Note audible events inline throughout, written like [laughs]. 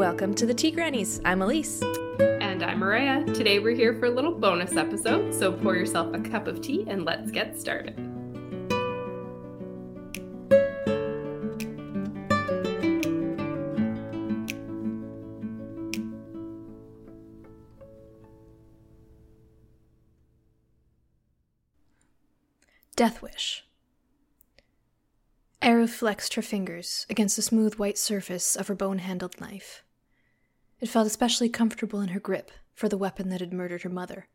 Welcome to the Tea Grannies. I'm Elise. And I'm Mariah. Today we're here for a little bonus episode, so pour yourself a cup of tea and let's get started. Death Wish. Eru flexed her fingers against the smooth white surface of her bone handled knife. It felt especially comfortable in her grip for the weapon that had murdered her mother.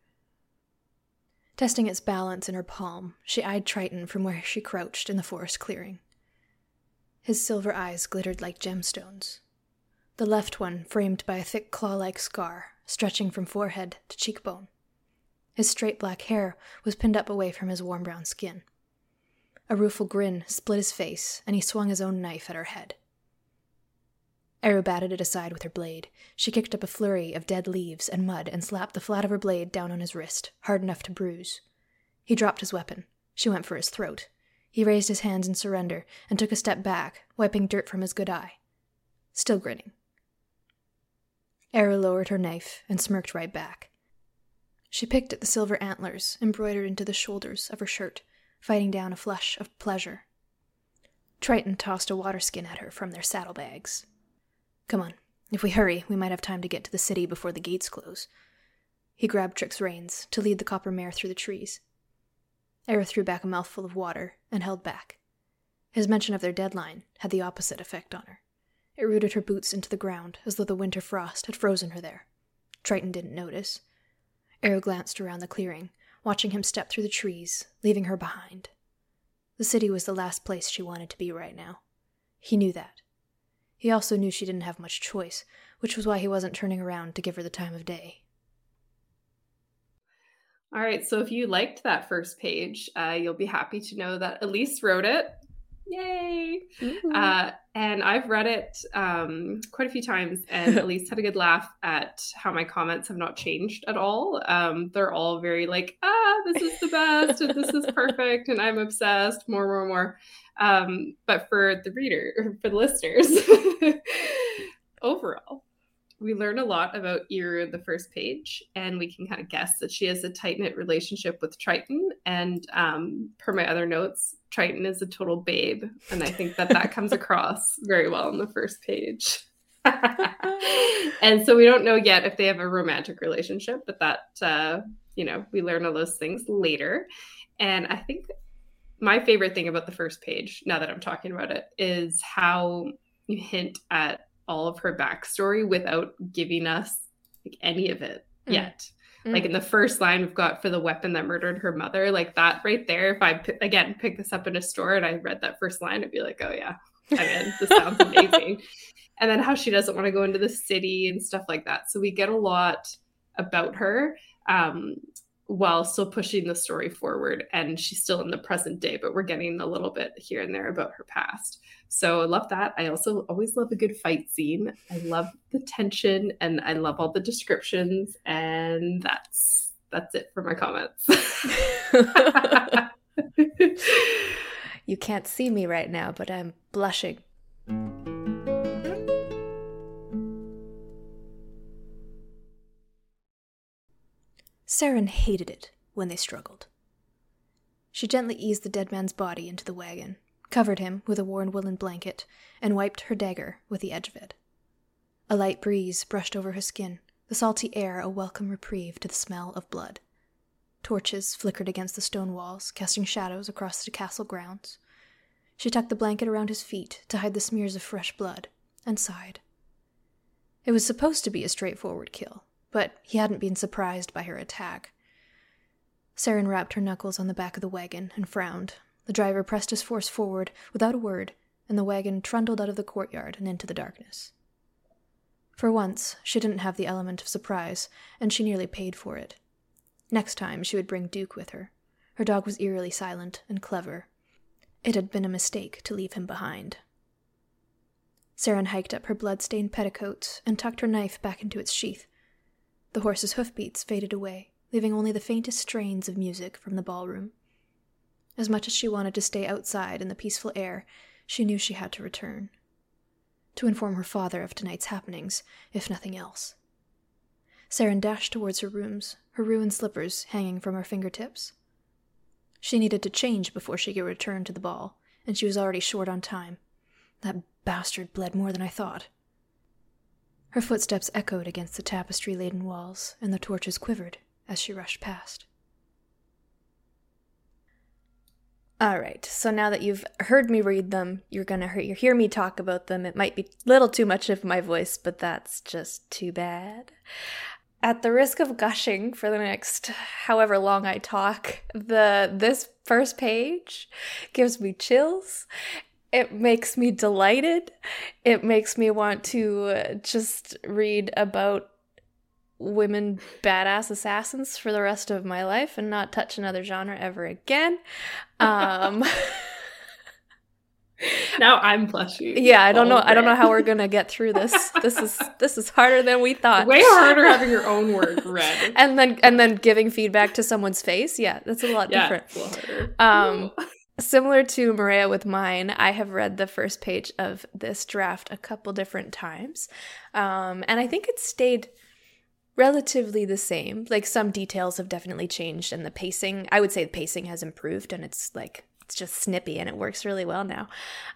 Testing its balance in her palm, she eyed Triton from where she crouched in the forest clearing. His silver eyes glittered like gemstones, the left one framed by a thick claw like scar stretching from forehead to cheekbone. His straight black hair was pinned up away from his warm brown skin. A rueful grin split his face, and he swung his own knife at her head. Eru batted it aside with her blade. She kicked up a flurry of dead leaves and mud and slapped the flat of her blade down on his wrist, hard enough to bruise. He dropped his weapon. She went for his throat. He raised his hands in surrender and took a step back, wiping dirt from his good eye. Still grinning. Eru lowered her knife and smirked right back. She picked at the silver antlers embroidered into the shoulders of her shirt fighting down a flush of pleasure. Triton tossed a water skin at her from their saddlebags. Come on. If we hurry, we might have time to get to the city before the gates close. He grabbed Trick's reins to lead the copper mare through the trees. Eru threw back a mouthful of water and held back. His mention of their deadline had the opposite effect on her. It rooted her boots into the ground as though the winter frost had frozen her there. Triton didn't notice. Eru glanced around the clearing, watching him step through the trees, leaving her behind. The city was the last place she wanted to be right now. He knew that. He also knew she didn't have much choice, which was why he wasn't turning around to give her the time of day. All right, so if you liked that first page, uh, you'll be happy to know that Elise wrote it. Yay! Uh, and I've read it um, quite a few times, and at [laughs] least had a good laugh at how my comments have not changed at all. Um, they're all very like, ah, this is the best, and this is perfect, and I'm obsessed, more, more, more. Um, but for the reader, for the listeners, [laughs] overall, we learn a lot about Eru in the first page, and we can kind of guess that she has a tight knit relationship with Triton. And um, per my other notes, Triton is a total babe, and I think that that comes [laughs] across very well in the first page. [laughs] and so we don't know yet if they have a romantic relationship, but that uh, you know we learn all those things later. And I think my favorite thing about the first page, now that I'm talking about it, is how you hint at all of her backstory without giving us like any of it mm. yet. Mm. Like in the first line, we've got for the weapon that murdered her mother. Like that right there. If I again pick this up in a store and I read that first line, I'd be like, oh yeah, I'm in. This sounds [laughs] amazing. and then how she doesn't want to go into the city and stuff like that. So we get a lot about her. Um, while still pushing the story forward and she's still in the present day but we're getting a little bit here and there about her past. So i love that. I also always love a good fight scene. I love the tension and i love all the descriptions and that's that's it for my comments. [laughs] You can't see me right now but i'm blushing Saren hated it when they struggled. She gently eased the dead man's body into the wagon, covered him with a worn woolen blanket, and wiped her dagger with the edge of it. A light breeze brushed over her skin, the salty air a welcome reprieve to the smell of blood. Torches flickered against the stone walls, casting shadows across the castle grounds. She tucked the blanket around his feet to hide the smears of fresh blood, and sighed. It was supposed to be a straightforward kill, but he hadn't been surprised by her attack. Saren rapped her knuckles on the back of the wagon and frowned. The driver pressed his force forward without a word, and the wagon trundled out of the courtyard and into the darkness. For once, she didn't have the element of surprise, and she nearly paid for it. Next time, she would bring Duke with her. Her dog was eerily silent and clever. It had been a mistake to leave him behind. Saren hiked up her blood-stained petticoats and tucked her knife back into its sheath, the horse's hoofbeats faded away, leaving only the faintest strains of music from the ballroom. As much as she wanted to stay outside in the peaceful air, she knew she had to return. to inform her father of tonight's happenings, if nothing else. Saren dashed towards her rooms, her ruined slippers hanging from her fingertips. She needed to change before she could return to the ball, and she was already short on time. That bastard bled more than I thought. Her footsteps echoed against the tapestry laden walls, and the torches quivered as she rushed past. All right, so now that you've heard me read them, you're gonna hear, hear me talk about them. It might be a little too much of my voice, but that's just too bad. At the risk of gushing for the next however long I talk, the this first page gives me chills. It makes me delighted. It makes me want to just read about women badass assassins for the rest of my life and not touch another genre ever again. Um [laughs] now I'm blushy. Yeah, I don't know. I don't know how we're gonna get through this. [laughs] This is this is harder than we thought. Way harder having your own work read. [laughs] and then and then giving feedback to someone's face. Yeah, that's a lot yeah, different. Um, similar to Maria with mine, I have read the first page of this draft a couple different times, um, and I think it stayed relatively the same. Like some details have definitely changed, and the pacing. I would say the pacing has improved, and it's like it's just snippy and it works really well now.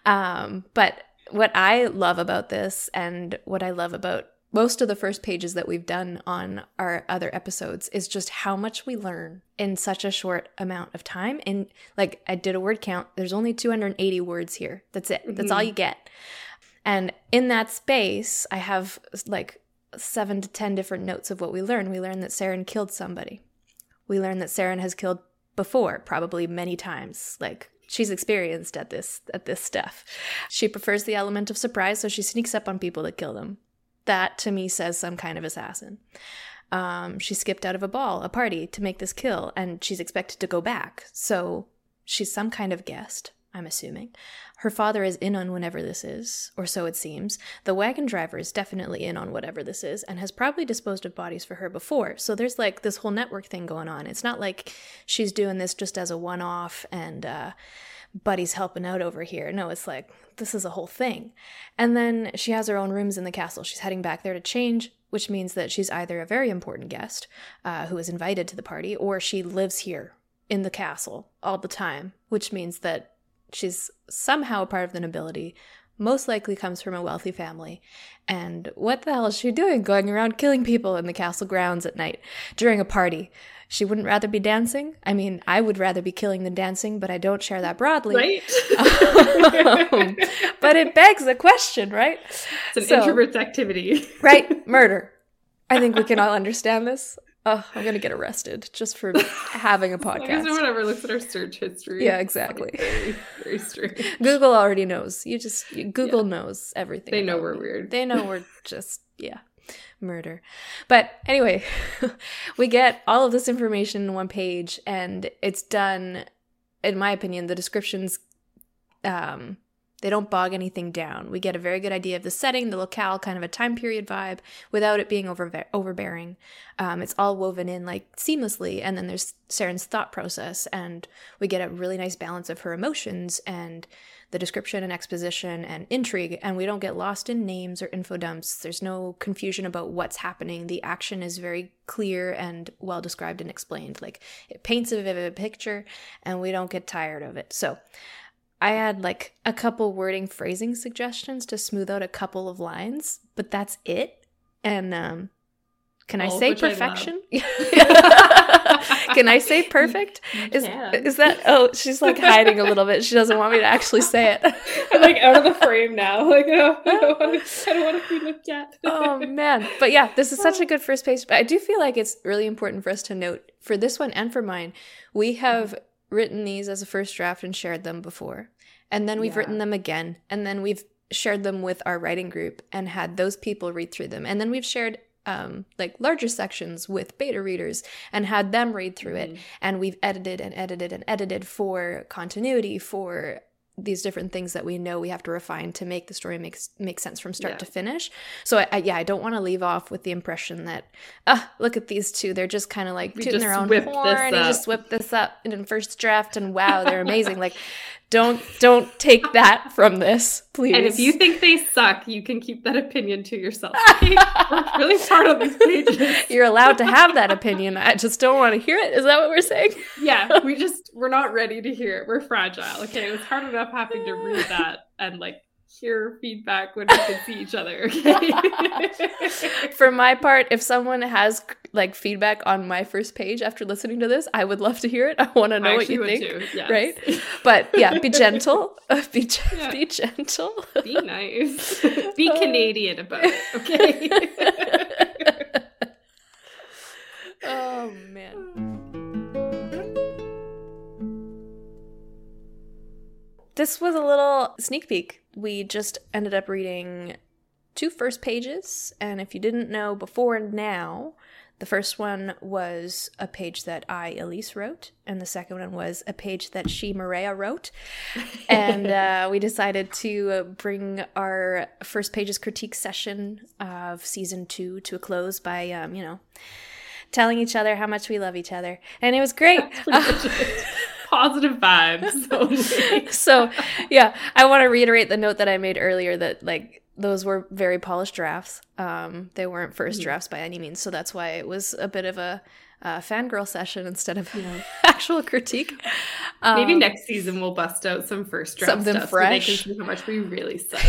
Um, but what I love about this and what I love about most of the first pages that we've done on our other episodes is just how much we learn in such a short amount of time. And like I did a word count, there's only 280 words here. That's it. That's mm-hmm. all you get. And in that space, I have like seven to 10 different notes of what we learn. We learn that Saren killed somebody. We learn that Saren has killed before, probably many times. Like she's experienced at this at this stuff. She prefers the element of surprise, so she sneaks up on people to kill them. That to me says some kind of assassin. Um, she skipped out of a ball, a party, to make this kill, and she's expected to go back. So she's some kind of guest. I'm assuming. Her father is in on whenever this is, or so it seems. The wagon driver is definitely in on whatever this is and has probably disposed of bodies for her before. So there's like this whole network thing going on. It's not like she's doing this just as a one off and uh, Buddy's helping out over here. No, it's like this is a whole thing. And then she has her own rooms in the castle. She's heading back there to change, which means that she's either a very important guest uh, who is invited to the party or she lives here in the castle all the time, which means that She's somehow a part of the nobility, most likely comes from a wealthy family. And what the hell is she doing going around killing people in the castle grounds at night during a party? She wouldn't rather be dancing. I mean, I would rather be killing than dancing, but I don't share that broadly. Right. [laughs] um, but it begs a question, right? It's an so, introvert's activity. [laughs] right? Murder. I think we can all understand this. Oh, I'm gonna get arrested just for having a podcast. no one ever looks at our search history. Yeah, exactly. Very, very strange. Google already knows. You just Google yeah. knows everything. They know we're me. weird. They know we're just yeah, murder. But anyway, [laughs] we get all of this information in one page, and it's done. In my opinion, the descriptions um, they don't bog anything down. We get a very good idea of the setting, the locale, kind of a time period vibe without it being over overbearing. Um, it's all woven in like seamlessly, and then there's Saren's thought process, and we get a really nice balance of her emotions and the description and exposition and intrigue, and we don't get lost in names or info dumps. There's no confusion about what's happening. The action is very clear and well described and explained. Like it paints a vivid picture, and we don't get tired of it. So I had like a couple wording phrasing suggestions to smooth out a couple of lines, but that's it. And um can I say perfection? I [laughs] [laughs] can I say [laughs] perfect? Is is that oh she's like hiding a little bit. She doesn't want me to actually say it. [laughs] I'm like out of the frame now. [laughs] Like oh, I don't want to I don't want to be looked at. oh man. But yeah, this is such a good first page. But I do feel like it's really important for us to note for this one and for mine, we have written these as a first draft and shared them before. And then we've yeah. written them again. And then we've shared them with our writing group and had those people read through them. And then we've shared um, like larger sections with beta readers and had them read through mm-hmm. it. And we've edited and edited and edited for continuity, for these different things that we know we have to refine to make the story make make sense from start yeah. to finish. So I, I, yeah, I don't want to leave off with the impression that ah, look at these two, they're just kind of like we tooting their own horn and just whip this up in first draft and wow, they're amazing. like [laughs] don't don't take that from this, please. And if you think they suck, you can keep that opinion to yourself. Okay? Worked really hard on these pages. [laughs] You're allowed to have that opinion. I just don't want to hear it. Is that what we're saying? Yeah, we [laughs] just we're not ready to hear it. We're fragile. Okay, it was hard enough having to read that and like hear feedback when we can see each other. Okay. [laughs] For my part, if someone has like feedback on my first page after listening to this, I would love to hear it. I want to know what you think. too, yes. Right? But yeah, be gentle. [laughs] [laughs] be ge- Yeah. be gentle. Be nice. Be Canadian about it. Okay. oh man. This was a little sneak peek. We just ended up reading two first pages, and if you didn't know before and now, the first one was a page that I, Elise, wrote, and the second one was a page that she, Maria, wrote. [laughs] And uh, we decided to bring our first pages critique session of season two to a close by, um, you know, telling each other how much we love each other. And it was great. [laughs] Positive vibes. [laughs] [laughs] so yeah i want to reiterate the note that i made earlier that like those were very polished drafts um they weren't 1st Mhm. drafts by any means so that's why it was a bit of a uh, fangirl session instead of [laughs] actual critique Maybe Um, next season we'll bust out some first draft Something stuff so they can fresh. see how much we really suck.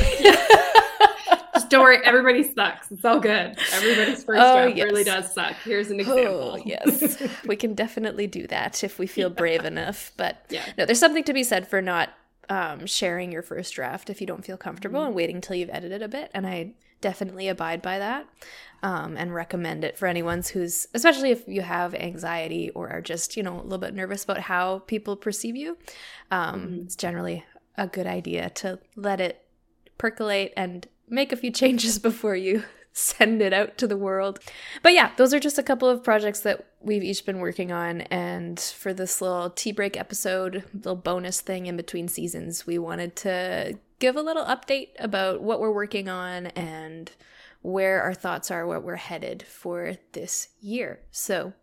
Don't worry, everybody sucks. It's all good. Everybody's first Oh, draft really does suck. Here's an example. Oh, yes. [laughs] we can definitely do that if we feel brave enough. But yeah. no, there's something to be said for not um, sharing your first draft if you don't feel comfortable and waiting till you've edited a bit. And I definitely abide by that um, and recommend it for anyone who's, especially if you have anxiety or are just, you know, a little bit nervous about how people perceive you. Um, Mhm. It's generally a good idea to let it percolate and make a few changes [laughs] before you send it out to the world. But yeah, those are just a couple of projects that we've each been working on. And for this little tea break episode, little bonus thing in between seasons, we wanted to give a little update about what we're working on and where our thoughts are, what we're headed for this year. So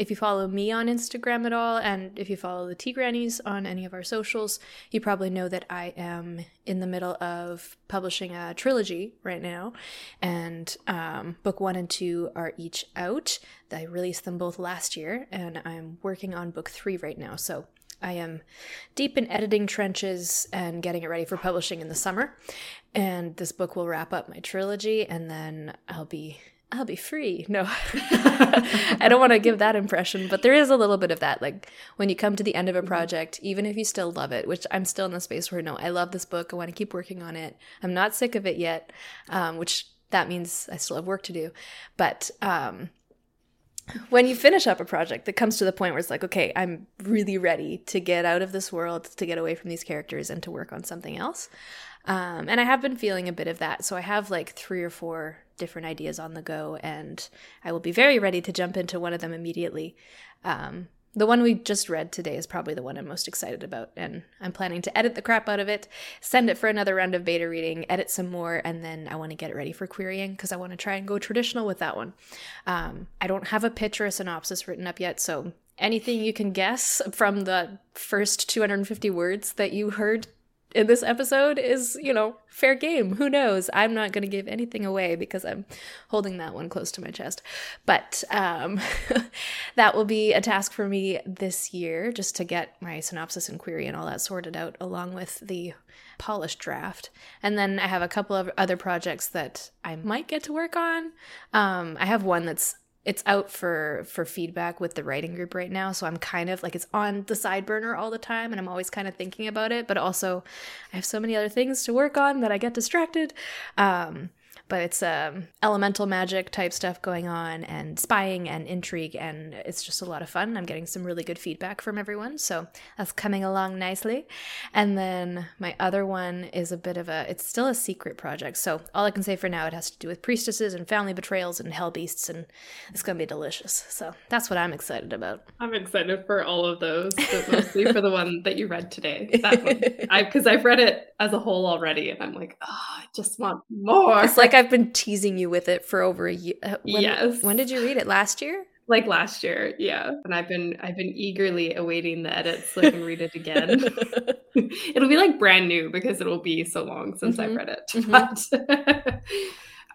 if you follow me on Instagram at all, and if you follow the Tea Grannies on any of our socials, you probably know that I am in the middle of publishing a trilogy right now, and um, book one and two are each out. I released them both last year, and I'm working on book three right now. So I am deep in editing trenches and getting it ready for publishing in the summer. And this book will wrap up my trilogy, and then I'll be I'll be free. [laughs] No, I don't want to give that impression, but there is a little bit of that. Like when you come to the end of a project, even if you still love it, which I'm still in the space where no, I love this book. I want to keep working on it. I'm not sick of it yet, um, which that means I still have work to do. But um, when you finish up a project that comes to the point where it's like, okay, I'm really ready to get out of this world, to get away from these characters, and to work on something else. Um, and I have been feeling a bit of that. So I have like three or four different ideas on the go, and I will be very ready to jump into one of them immediately. Um, the one we just read today is probably the one I'm most excited about, and I'm planning to edit the crap out of it, send it for another round of beta reading, edit some more, and then I want to get it ready for querying because I want to try and go traditional with that one. Um, I don't have a pitch or a synopsis written up yet, so anything you can guess from the first 250 words that you heard in this episode is, you know, fair game. Who knows? I'm not going to give anything away because I'm holding that one close to my chest. But um, [laughs] that will be a task for me this year, just to get my synopsis and query and all that sorted out, along with the polished draft. And then I have a couple of other projects that I might get to work on. Um, I have one that's it's out for for feedback with the writing group right now. So i'm kind of like it's on the side burner all the time and i'm always kind of thinking about it but also i have so many other things to work on that i get distracted. Um but it's um, elemental magic type stuff going on and spying and intrigue and it's just a lot of fun i'm getting some really good feedback from everyone so that's coming along nicely and then my other one is a bit of a it's still a secret project so all i can say for now it has to do with priestesses and family betrayals and hell beasts and it's going to be delicious so that's what i'm excited about I'm excited for all of those, but mostly for the one that you read today. That one. [laughs] I because I've read it as a whole already, and I'm like, oh, I just want more. it's like i've been teasing you with it for over a year Uh, when, Yes. when did you read it last year like last year, yeah. And I've been I've been eagerly awaiting the edits so I can read it again. [laughs] it'll be like brand new because it'll be so long since mm-hmm. I've read it. Mm-hmm. But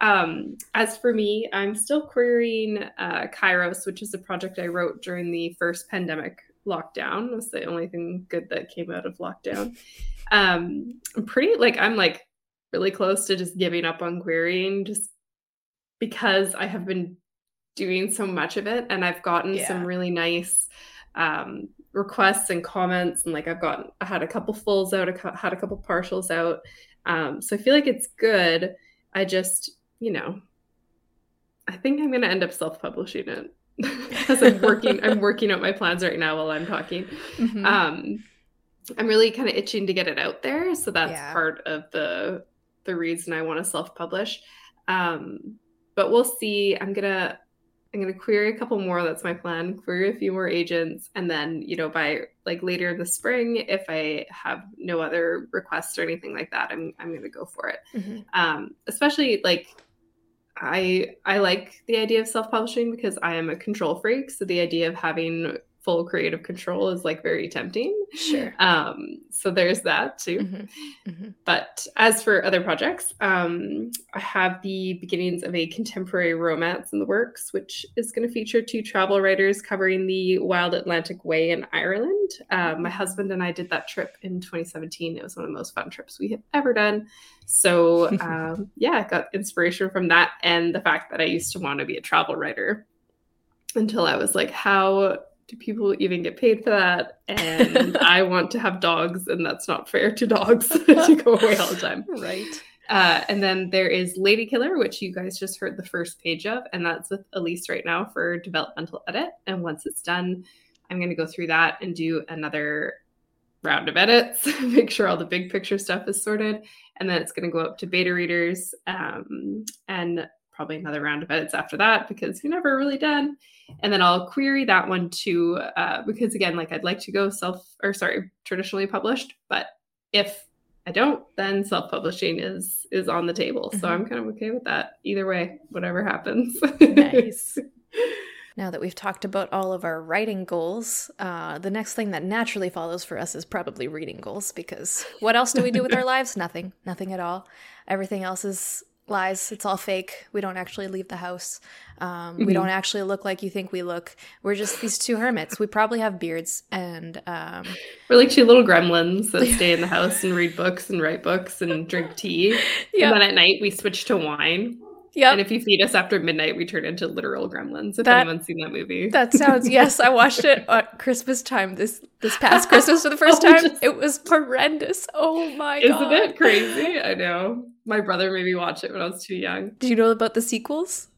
[laughs] um, as for me, I'm still querying uh, Kairos, which is a project I wrote during the first pandemic lockdown. It was the only thing good that came out of lockdown. Um, I'm pretty like I'm like really close to just giving up on querying just because I have been doing so much of it and I've gotten yeah. some really nice um, requests and comments and like I've gotten I had a couple fulls out, I had a couple partials out. Um, so I feel like it's good. I just, you know, I think I'm gonna end up self-publishing it [laughs] because I'm working I'm [laughs] working out my plans right now while I'm talking. Mm-hmm. Um, I'm really kind of itching to get it out there, so that's yeah. part of the the reason I want to self-publish. Um, but we'll see. I'm gonna I'm gonna query a couple more. That's my plan. Query a few more agents, and then you know by like later in the spring, if I have no other requests or anything like that, I'm I'm gonna go for it. Mm-hmm. Um, especially like I I like the idea of self publishing because I am a control freak. So the idea of having full creative control is like very tempting. Sure. Um, so there's that too. Mm-hmm. Mm-hmm. But as for other projects, um, I have the beginnings of a contemporary romance in the works, which is going to feature two travel writers covering the Wild Atlantic Way in Ireland. Um, my husband and I did that trip in 2017. It was one of the most fun trips we have ever done. So [laughs] um, yeah, I got inspiration from that and the fact that I used to want to be a travel writer until I was like, how do people even get paid for that? And [laughs] I want to have dogs, and that's not fair to dogs [laughs] to go away all the time. Right. Uh, and then there is Lady Killer, which you guys just heard the first page of, and that's with Elise right now for developmental edit. And once it's done, I'm going to go through that and do another round of edits, [laughs] make sure all the big picture stuff is sorted, and then it's going to go up to beta readers um, and probably another round of edits after that because you're never really done and then I'll query that one too uh, because again, like I'd like to go self or sorry, traditionally published, but if I don't, then self-publishing is is on the table. Mm-hmm. So I'm kind of okay with that. Either way, whatever happens. nice. [laughs] Now that we've talked about all of our writing goals, uh, the next thing that naturally follows for us is probably reading goals because what else do we do with our [laughs] lives? Nothing. Nothing at all. Everything else is lies. It's all fake. We don't actually leave the house. Um, mm-hmm. We don't actually look like you think we look. We're just these two hermits. We probably have beards, and um, we're like two little gremlins that [laughs] stay in the house and read books and write books and drink tea. Yeah. And then at night we switch to wine. Yeah. And if you feed us after midnight, we turn into literal gremlins. If that, anyone's seen that movie. That sounds yes. I watched it [laughs] at Christmas time this this past Christmas for the first [laughs] oh, time. Just, it was horrendous. Oh my isn't god. Isn't it crazy? I know. My brother made me watch it when I was too young. Do you know about the sequels?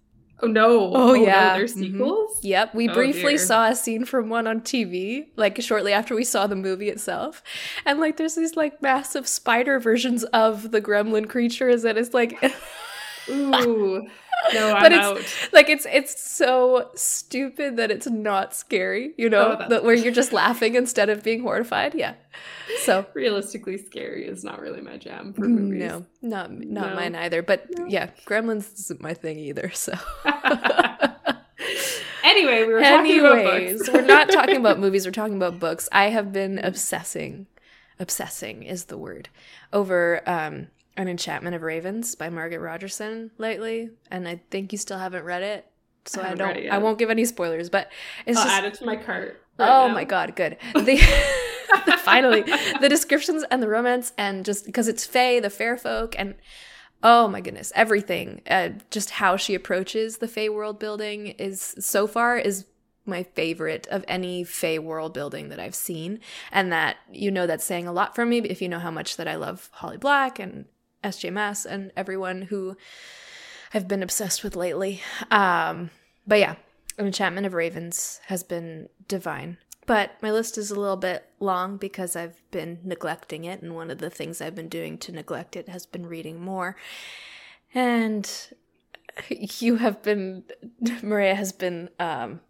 Oh no. Oh, oh yeah. No, there's mm-hmm. sequels? Mm-hmm. Yep. We oh, briefly dear. saw a scene from one on TV, like shortly after we saw the movie itself. And like there's these like massive spider versions of the gremlin creatures and it's like [laughs] Ooh. [laughs] No, I'm but it's out. like it's it's so stupid that it's not scary, you know, oh, that where you're just laughing instead of being horrified. Yeah. So [laughs] realistically, scary is not really my jam for movies. No, not not no. mine either. But no. yeah, Gremlins isn't my thing either. So. [laughs] anyway, we were talking about books. we're not talking about movies. We're talking about books. I have been obsessing. Obsessing is the word over um, an Enchantment of Ravens by Margaret Rogerson lately, and I think you still haven't read it, so I, I don't. I won't give any spoilers, but it's I'll just add it to my cart. Right oh now. my god, good. [laughs] The, [laughs] finally, the descriptions and the romance, and just because it's Fae, the fair folk, and oh my goodness, everything. Uh, just how she approaches the Fae world building is so far is my favorite of any Fae world building that I've seen. And that, you know, that's saying a lot for me if you know how much that I love Holly Black and SJ Maas and everyone who I've been obsessed with lately. Um, but yeah, An Enchantment of Ravens has been divine. But my list is a little bit long because I've been neglecting it, and one of the things I've been doing to neglect it has been reading more. And [laughs] you have been, Maria has been um,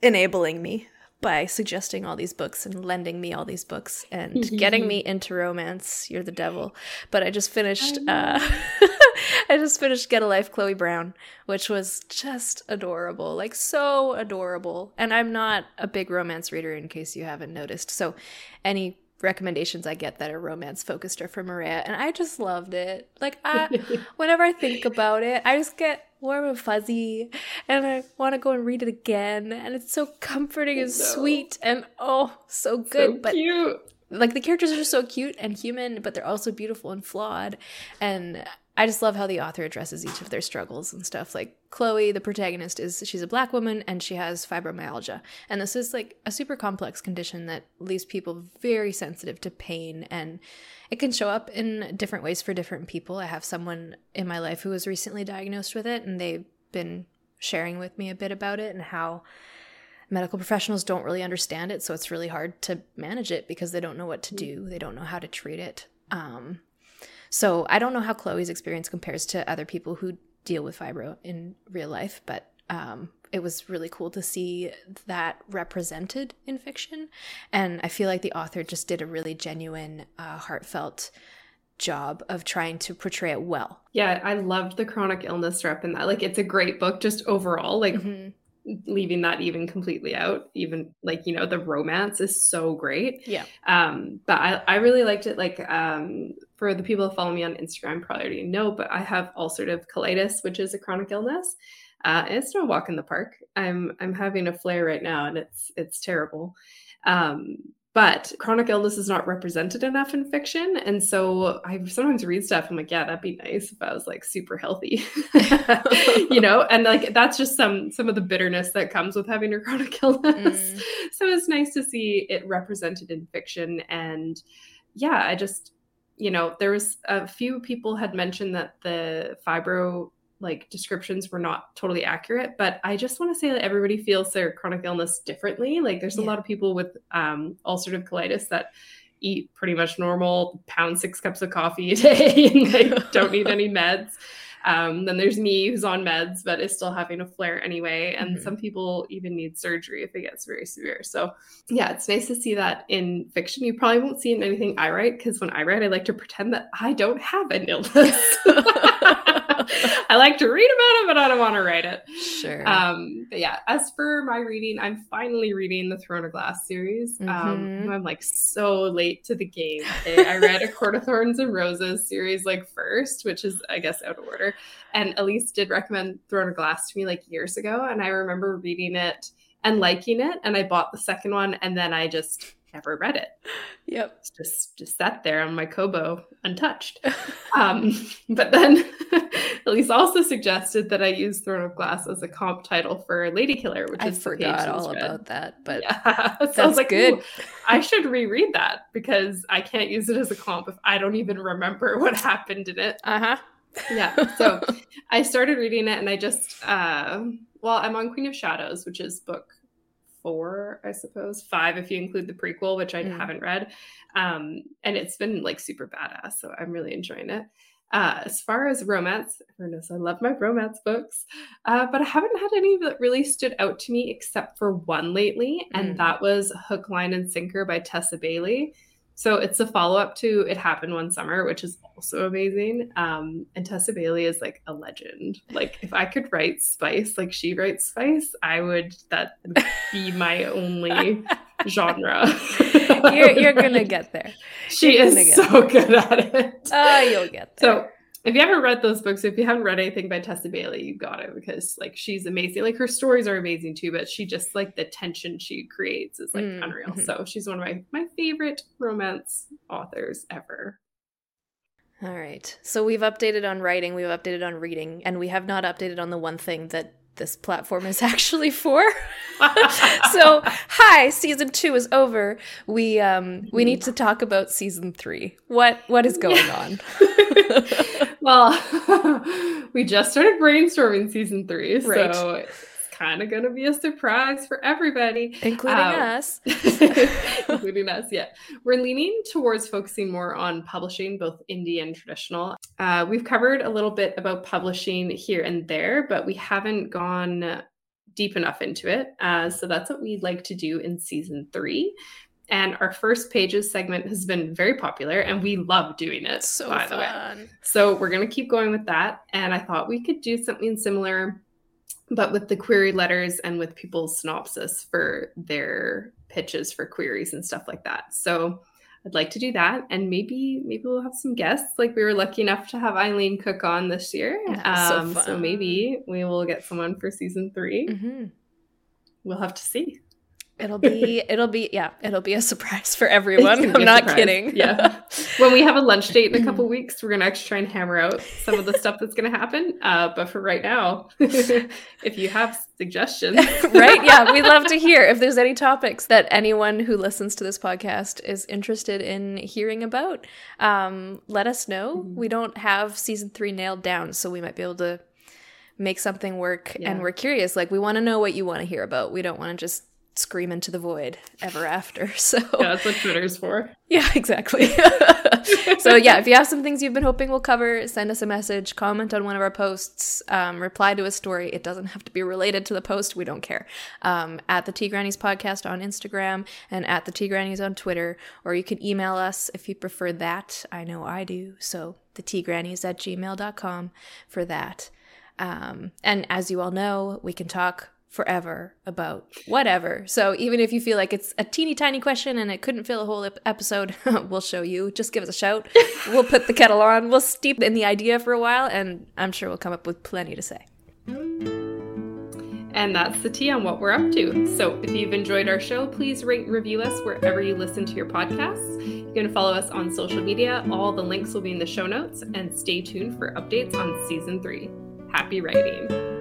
enabling me by suggesting all these books and lending me all these books and [laughs] getting me into romance. You're the devil. But I just finished uh [laughs] I just finished Get a Life Chloe Brown, which was just adorable. Like so adorable. And I'm not a big romance reader in case you haven't noticed. So any recommendations I get that are romance focused are from Maria, and I just loved it. Like I, [laughs] whenever I think about it, I just get warm and fuzzy, and I want to go and read it again. And it's so comforting and sweet, and oh, so good. So but cute. like the characters are so cute and human, but they're also beautiful and flawed. And I just love how the author addresses each of their struggles and stuff. Like Chloe, the protagonist, is she's a black woman and she has fibromyalgia. And this is like a super complex condition that leaves people very sensitive to pain and it can show up in different ways for different people. I have someone in my life who was recently diagnosed with it and they've been sharing with me a bit about it and how medical professionals don't really understand it, so it's really hard to manage it because they don't know what to do. They don't know how to treat it. Um, so I don't know how Chloe's experience compares to other people who deal with fibro in real life, but um, it was really cool to see that represented in fiction. And I feel like the author just did a really genuine, uh, heartfelt job of trying to portray it well. Yeah, I loved the chronic illness rep in that. Like, it's a great book just overall. Like, mm-hmm leaving that even completely out even like you know the romance is so great. Yeah. Um but i i really liked it like um for the people who follow me on instagram probably already know but i have ulcerative colitis which is a chronic illness. Uh it's no walk in the park. I'm i'm having a flare right now and it's it's terrible. Um but chronic illness is not represented enough in fiction. And so i sometimes read stuff i'm like yeah that'd be nice if i was like super healthy. [laughs] You know? And like that's just some some of the bitterness that comes with having a chronic [laughs] illness. Mm. so it's nice to see it represented in fiction. And yeah i just you know there was a few people had mentioned that the fibro like descriptions were not totally accurate but i just want to say that everybody feels their chronic illness differently. Like there's yeah. a lot of people with um, ulcerative colitis that eat pretty much normal pound six cups of coffee a [laughs] day and they don't need any [laughs] meds. Um, then there's me who's on meds but is still having a flare anyway and mm-hmm. some people even need surgery if it gets very severe. So yeah it's nice to see that in fiction. You probably won't see in anything i write because when i write i like to pretend that i don't have an illness [laughs] [laughs] I like to read about it, but I don't want to write it. Sure. Um, but yeah, as for my reading, I'm finally reading the Throne of Glass series. Um, mm-hmm. Um, I'm like so late to the game. Okay? I read a Court of Thorns and Roses series like first, which is I guess out of order. And Elise did recommend Throne of Glass to me like years ago, and I remember reading it and liking it. And I bought the second one, and then I just never read it. Yep. It's just just sat there on my Kobo untouched. [laughs] um, but then [laughs] Elise also suggested that I use Throne of Glass as a comp title for Ladykiller, which I is forgot all read. about that. But yeah. [laughs] so that's like, good. I should reread that because I can't use it as a comp if I don't even remember what happened in it. Uh-huh. Yeah. So I started reading it and I just uh well, I'm on Queen of Shadows, which is book four, I suppose, five if you include the prequel, which I mm. haven't read. Um, and it's been like super badass, so I'm really enjoying it. Uh, as far as romance, everyone knows I love my romance books, uh, but I haven't had any that really stood out to me except for one lately, and mm. that was Hook, Line, and Sinker by Tessa Bailey. So it's a follow up to It Happened One Summer, which is also amazing. Um, and Tessa Bailey is like a legend. Like if I could write spice like she writes spice, I would. That would be my only [laughs] genre. you're, you're gonna get there. She you're is so there. good at it. Oh, you'll get there. So if you haven't read those books, if you haven't read anything by Tessa Bailey, you got it because like she's amazing. Like her stories are amazing too, but she just like the tension she creates is like mm, unreal. Mm-hmm. So she's one of my my favorite romance authors ever. All right. So we've updated on writing, we've updated on reading, and we have not updated on the one thing that this platform is [laughs] actually for. [laughs] so, hi, season 2 is over. We um we need to talk about season 3. What what is going [laughs] on? Well, [laughs] we just started brainstorming season 3, right. so it's kind of going to be a surprise for everybody, including um, us. [laughs] [laughs] including us, yeah. We're leaning towards focusing more on publishing, both indie and traditional. Uh, we've covered a little bit about publishing here and there, but we haven't gone deep enough into it. Uh, so that's what we'd like to do in season three. And our first pages segment has been very popular and we love doing it, So by the way. fun. So we're going to keep going with that. And I thought we could do something similar, but with the query letters and with people's synopsis for their pitches for queries and stuff like that. So I'd like to do that. And maybe, maybe we'll have some guests. Like we were lucky enough to have Eileen Cook on this year. So Um, so fun. maybe we will get someone for season 3 hmm We'll have to see. It'll be, it'll be, yeah, it'll be a surprise for everyone. I'm not surprise. kidding. Yeah. [laughs] When we have a lunch date in a couple weeks, we're gonna actually try and hammer out some of the stuff that's gonna happen. Uh, but for right now, [laughs] if you have suggestions, [laughs] right? Yeah, we'd love to hear if there's any topics that anyone who listens to this podcast is interested in hearing about. Um, let us know. Mhm. We don't have season three nailed down, so we might be able to make something work. Yeah. And we're curious. Like, we want to know what you want to hear about. We don't want to just scream into the void ever after. [laughs] So, yeah, that's what Twitter's for. yeah, exactly. [laughs] so yeah, if you have some things you've been hoping we'll cover, send us a message, comment on one of our posts, um, reply to a story. It doesn't have to be related to the post. We don't care. Um, at the Tea Grannies podcast on Instagram and at the Tea Grannies on Twitter, or you can email us if you prefer that. I know I do. So the Tea Grannies at gmail.com for that. Um, and as you all know, we can talk forever about whatever. So even if you feel like it's a teeny tiny question and it couldn't fill a whole ep- episode, [laughs] we'll show you. Just give us a shout. [laughs] we'll put the kettle on. We'll steep in the idea for a while, and I'm sure we'll come up with plenty to say. And that's the tea on what we're up to. So if you've enjoyed our show, please rate and review us wherever you listen to your podcasts. You can follow us on social media. All the links will be in the show notes. And stay tuned for updates on season three. Happy writing.